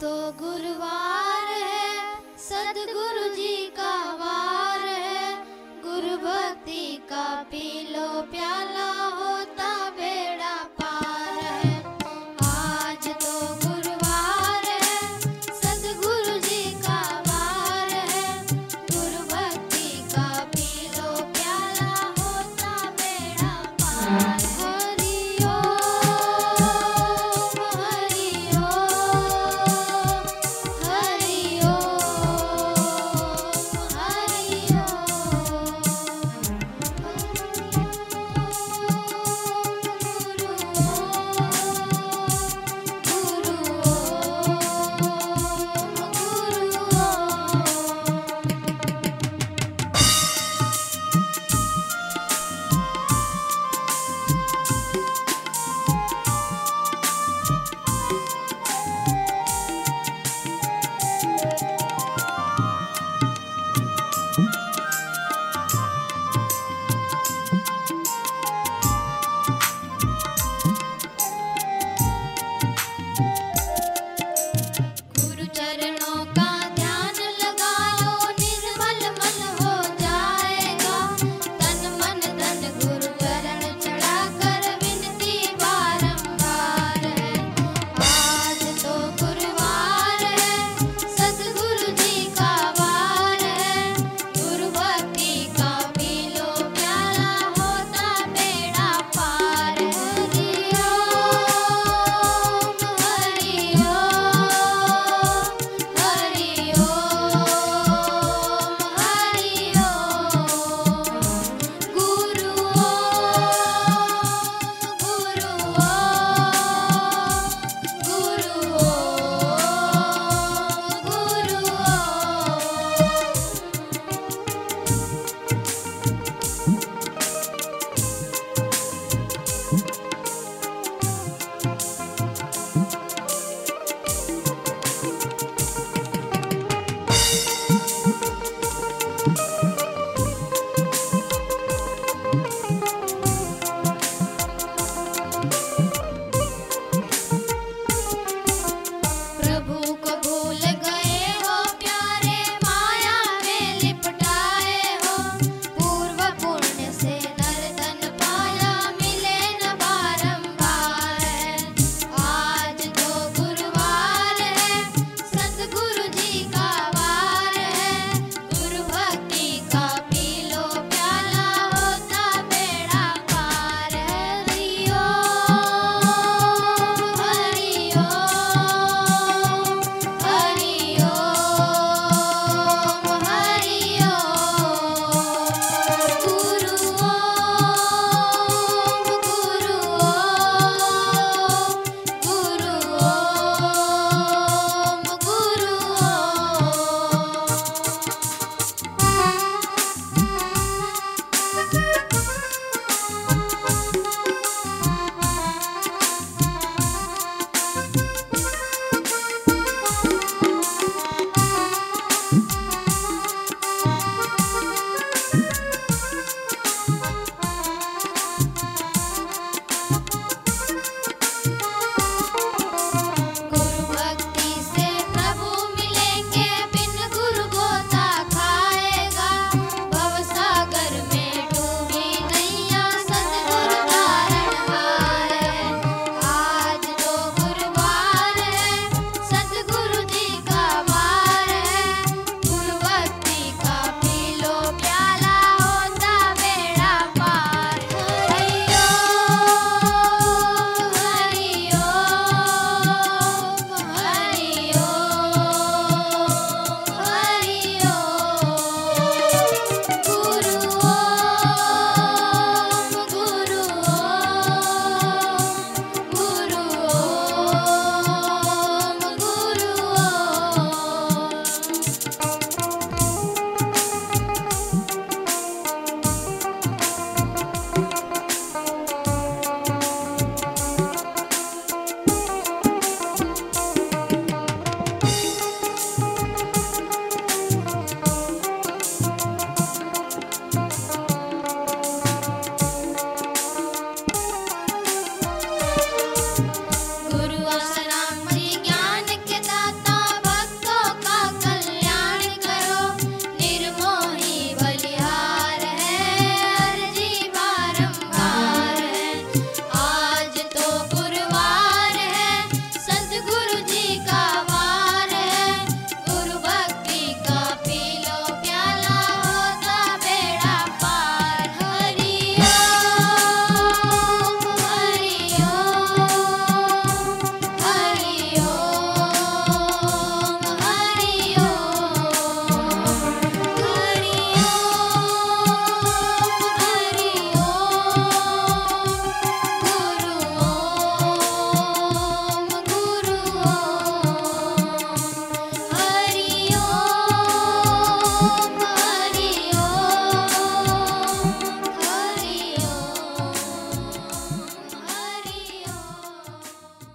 तो गुरुवार है सतगुरु जी का वार है। गुरु भक्ति का पी लो